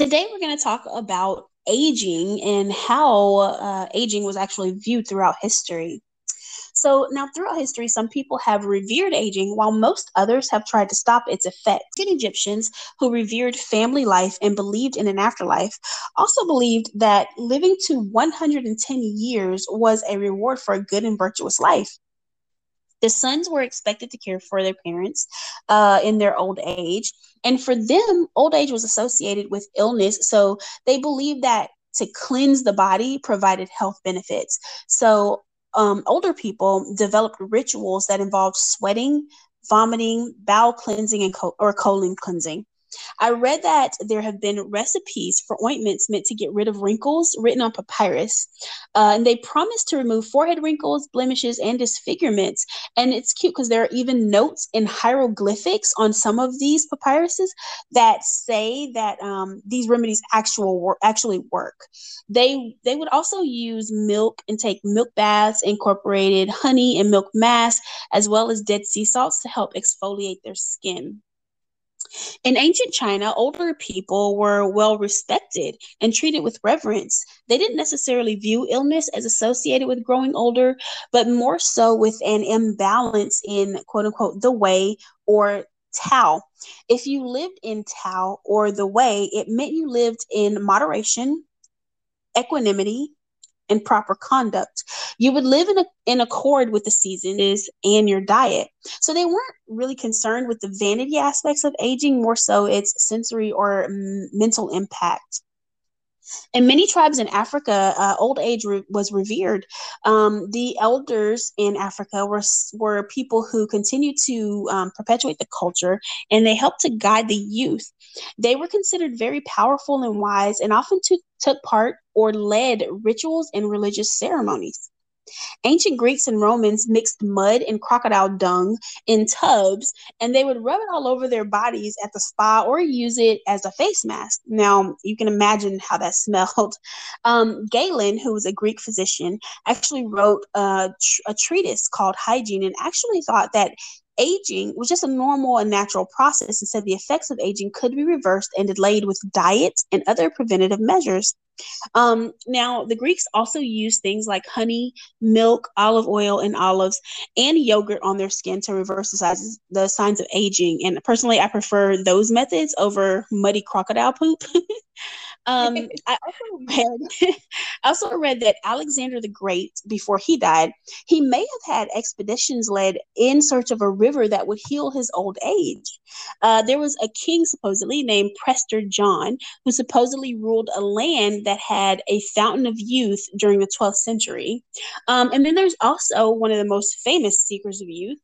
Today, we're going to talk about aging and how uh, aging was actually viewed throughout history. So, now throughout history, some people have revered aging while most others have tried to stop its effects. Ancient Egyptians, who revered family life and believed in an afterlife, also believed that living to 110 years was a reward for a good and virtuous life. The sons were expected to care for their parents uh, in their old age. And for them, old age was associated with illness. So they believed that to cleanse the body provided health benefits. So um, older people developed rituals that involved sweating, vomiting, bowel cleansing, and co- or colon cleansing. I read that there have been recipes for ointments meant to get rid of wrinkles written on papyrus. Uh, and they promise to remove forehead wrinkles, blemishes, and disfigurements. And it's cute because there are even notes in hieroglyphics on some of these papyruses that say that um, these remedies actual wor- actually work. They they would also use milk and take milk baths, incorporated honey and milk mass, as well as Dead Sea salts to help exfoliate their skin. In ancient China, older people were well respected and treated with reverence. They didn't necessarily view illness as associated with growing older, but more so with an imbalance in quote unquote the way or Tao. If you lived in Tao or the way, it meant you lived in moderation, equanimity, and proper conduct. You would live in, a, in accord with the seasons and your diet. So they weren't really concerned with the vanity aspects of aging, more so its sensory or m- mental impact. In many tribes in Africa, uh, old age re- was revered. Um, the elders in Africa were, were people who continued to um, perpetuate the culture and they helped to guide the youth. They were considered very powerful and wise and often took, took part or led rituals and religious ceremonies. Ancient Greeks and Romans mixed mud and crocodile dung in tubs, and they would rub it all over their bodies at the spa or use it as a face mask. Now, you can imagine how that smelled. Um, Galen, who was a Greek physician, actually wrote a, tr- a treatise called Hygiene and actually thought that aging was just a normal and natural process and said the effects of aging could be reversed and delayed with diet and other preventative measures. Um, now, the Greeks also used things like honey, milk, olive oil, and olives, and yogurt on their skin to reverse the, sizes, the signs of aging. And personally, I prefer those methods over muddy crocodile poop. Um, I also read, I also read that Alexander the Great, before he died, he may have had expeditions led in search of a river that would heal his old age. Uh, there was a king supposedly named Prester John who supposedly ruled a land that had a fountain of youth during the 12th century. Um, and then there's also one of the most famous seekers of youth,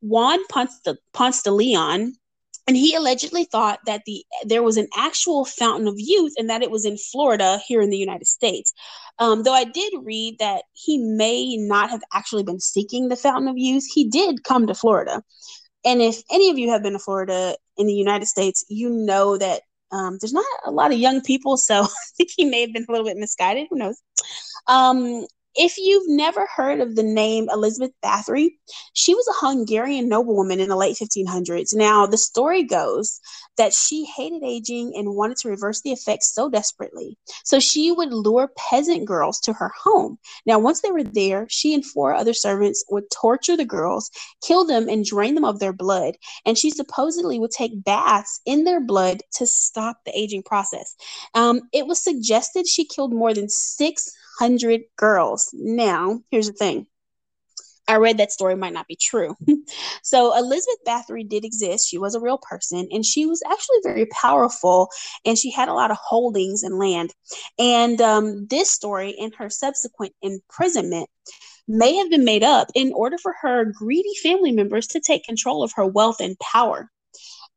Juan Ponce de, Ponce de Leon, and he allegedly thought that the there was an actual fountain of youth and that it was in Florida here in the United States. Um, though I did read that he may not have actually been seeking the fountain of youth, he did come to Florida. And if any of you have been to Florida in the United States, you know that um, there's not a lot of young people, so I think he may have been a little bit misguided. Who knows? Um, if you've never heard of the name Elizabeth Bathory, she was a Hungarian noblewoman in the late 1500s. Now, the story goes that she hated aging and wanted to reverse the effects so desperately. So she would lure peasant girls to her home. Now, once they were there, she and four other servants would torture the girls, kill them, and drain them of their blood. And she supposedly would take baths in their blood to stop the aging process. Um, it was suggested she killed more than six hundred girls. Now, here's the thing. I read that story might not be true. so Elizabeth Bathory did exist. She was a real person and she was actually very powerful and she had a lot of holdings and land. And um, this story and her subsequent imprisonment may have been made up in order for her greedy family members to take control of her wealth and power.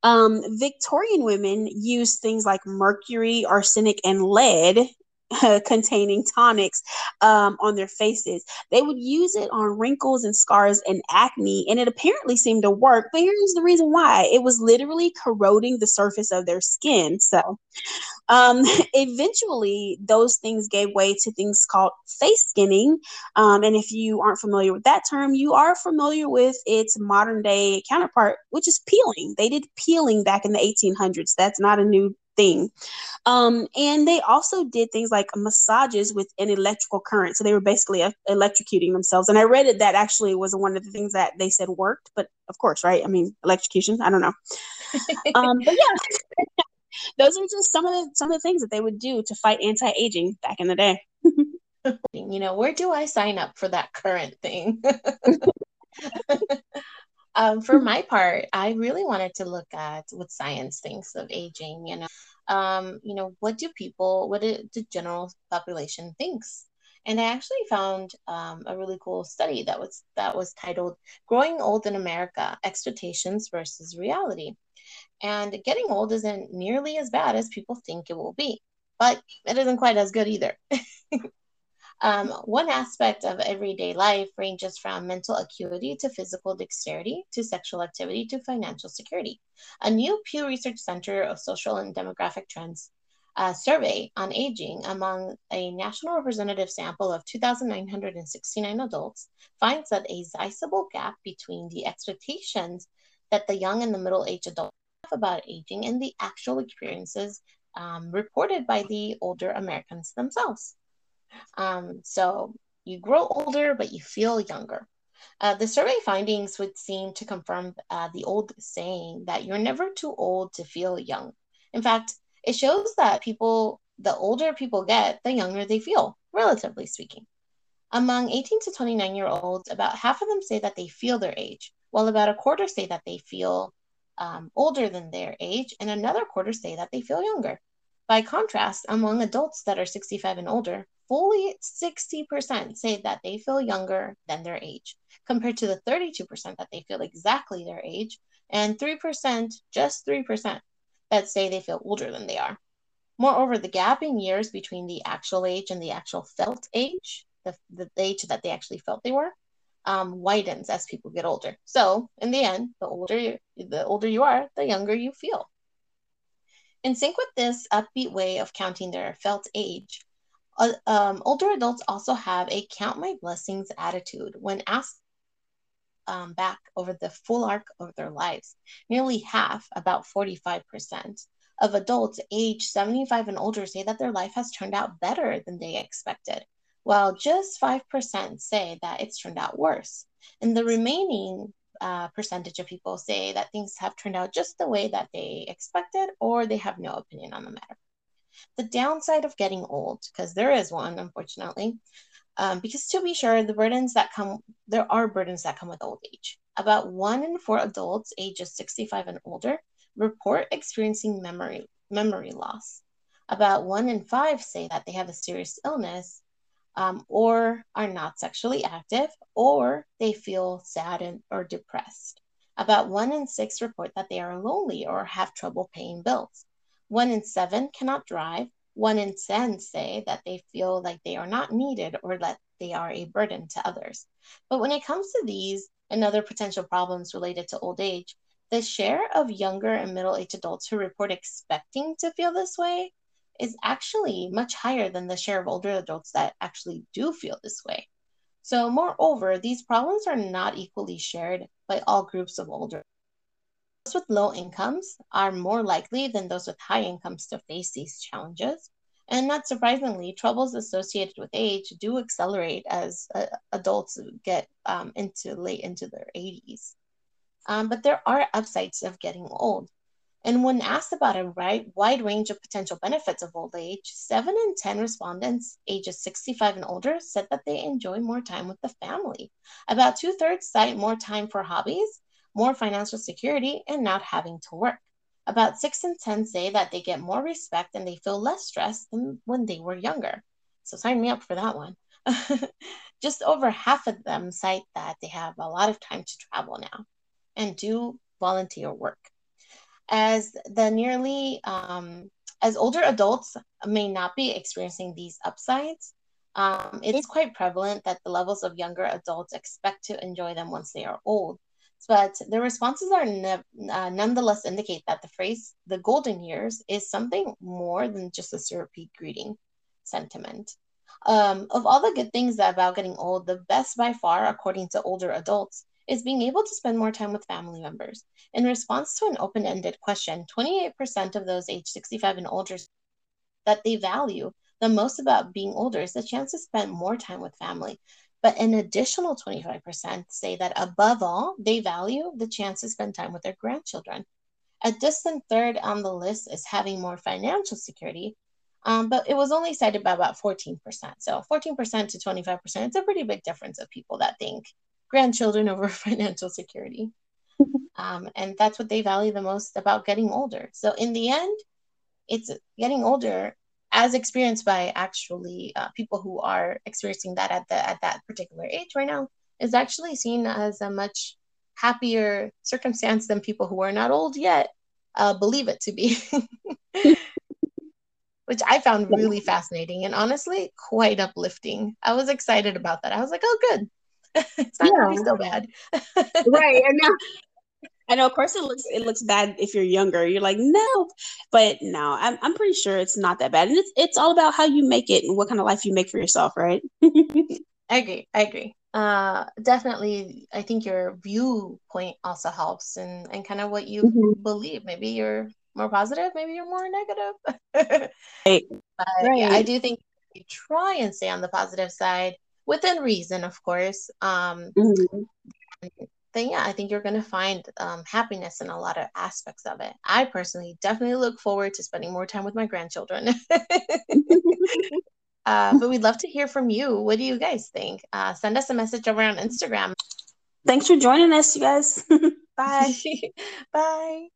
Um, Victorian women used things like mercury, arsenic, and lead containing tonics um, on their faces. They would use it on wrinkles and scars and acne, and it apparently seemed to work. But here's the reason why it was literally corroding the surface of their skin. So, um, eventually, those things gave way to things called face skinning. Um, and if you aren't familiar with that term, you are familiar with its modern day counterpart, which is peeling. They did peeling back in the 1800s. That's not a new thing. Um, and they also did things like massages with an electrical current. So they were basically uh, electrocuting themselves. And I read it that actually was one of the things that they said worked. But of course, right? I mean, electrocution. I don't know. um, but yeah, those are just some of the some of the things that they would do to fight anti aging back in the day. you know, where do I sign up for that current thing? Um, for my part, I really wanted to look at what science thinks of aging. You know, um, you know, what do people, what do the general population thinks? And I actually found um, a really cool study that was that was titled "Growing Old in America: Expectations versus Reality." And getting old isn't nearly as bad as people think it will be, but it isn't quite as good either. Um, one aspect of everyday life ranges from mental acuity to physical dexterity to sexual activity to financial security. A new Pew Research Center of Social and Demographic Trends uh, survey on aging among a national representative sample of 2,969 adults finds that a sizable gap between the expectations that the young and the middle aged adults have about aging and the actual experiences um, reported by the older Americans themselves. Um, so you grow older, but you feel younger. Uh, the survey findings would seem to confirm uh, the old saying that you're never too old to feel young. In fact, it shows that people, the older people get, the younger they feel, relatively speaking. Among 18 to 29 year olds, about half of them say that they feel their age, while about a quarter say that they feel um, older than their age, and another quarter say that they feel younger. By contrast, among adults that are 65 and older, fully 60% say that they feel younger than their age, compared to the 32% that they feel exactly their age, and 3%, just 3%, that say they feel older than they are. Moreover, the gap in years between the actual age and the actual felt age, the, the age that they actually felt they were, um, widens as people get older. So, in the end, the older you, the older you are, the younger you feel. In sync with this upbeat way of counting their felt age, uh, um, older adults also have a count my blessings attitude when asked um, back over the full arc of their lives. Nearly half, about 45%, of adults age 75 and older say that their life has turned out better than they expected, while just 5% say that it's turned out worse. And the remaining uh, percentage of people say that things have turned out just the way that they expected or they have no opinion on the matter the downside of getting old, because there is one, unfortunately, um, because to be sure, the burdens that come, there are burdens that come with old age. About one in four adults ages 65 and older report experiencing memory memory loss. About one in five say that they have a serious illness um, or are not sexually active or they feel sad and, or depressed. About one in six report that they are lonely or have trouble paying bills. One in seven cannot drive. One in 10 say that they feel like they are not needed or that they are a burden to others. But when it comes to these and other potential problems related to old age, the share of younger and middle aged adults who report expecting to feel this way is actually much higher than the share of older adults that actually do feel this way. So, moreover, these problems are not equally shared by all groups of older those with low incomes are more likely than those with high incomes to face these challenges. And not surprisingly, troubles associated with age do accelerate as uh, adults get um, into late into their 80s. Um, but there are upsides of getting old. And when asked about a right, wide range of potential benefits of old age, 7 in 10 respondents ages 65 and older said that they enjoy more time with the family. About two thirds cite more time for hobbies, more financial security, and not having to work. About 6 in 10 say that they get more respect and they feel less stressed than when they were younger. So sign me up for that one. Just over half of them cite that they have a lot of time to travel now and do volunteer work. As the nearly um, as older adults may not be experiencing these upsides, um, it's quite prevalent that the levels of younger adults expect to enjoy them once they are old but the responses are ne- uh, nonetheless indicate that the phrase the golden years is something more than just a syrupy greeting sentiment. Um, of all the good things about getting old, the best by far, according to older adults, is being able to spend more time with family members. In response to an open ended question, 28% of those age 65 and older that they value the most about being older is the chance to spend more time with family. But an additional 25% say that above all, they value the chance to spend time with their grandchildren. A distant third on the list is having more financial security, um, but it was only cited by about 14%. So 14% to 25%, it's a pretty big difference of people that think grandchildren over financial security. Um, and that's what they value the most about getting older. So in the end, it's getting older as experienced by actually uh, people who are experiencing that at the at that particular age right now is actually seen as a much happier circumstance than people who are not old yet uh, believe it to be. Which i found really fascinating and honestly quite uplifting. I was excited about that. I was like oh good. It's not yeah. gonna be so bad. Right and now I know, of course, it looks it looks bad if you're younger. You're like, no, but no, I'm I'm pretty sure it's not that bad, and it's it's all about how you make it and what kind of life you make for yourself, right? I agree. I agree. Uh, definitely, I think your viewpoint also helps, and and kind of what you mm-hmm. believe. Maybe you're more positive, maybe you're more negative. right. But right. yeah, I do think you try and stay on the positive side within reason, of course. Um, mm-hmm then yeah, I think you're going to find um, happiness in a lot of aspects of it. I personally definitely look forward to spending more time with my grandchildren. uh, but we'd love to hear from you. What do you guys think? Uh, send us a message over on Instagram. Thanks for joining us, you guys. Bye. Bye.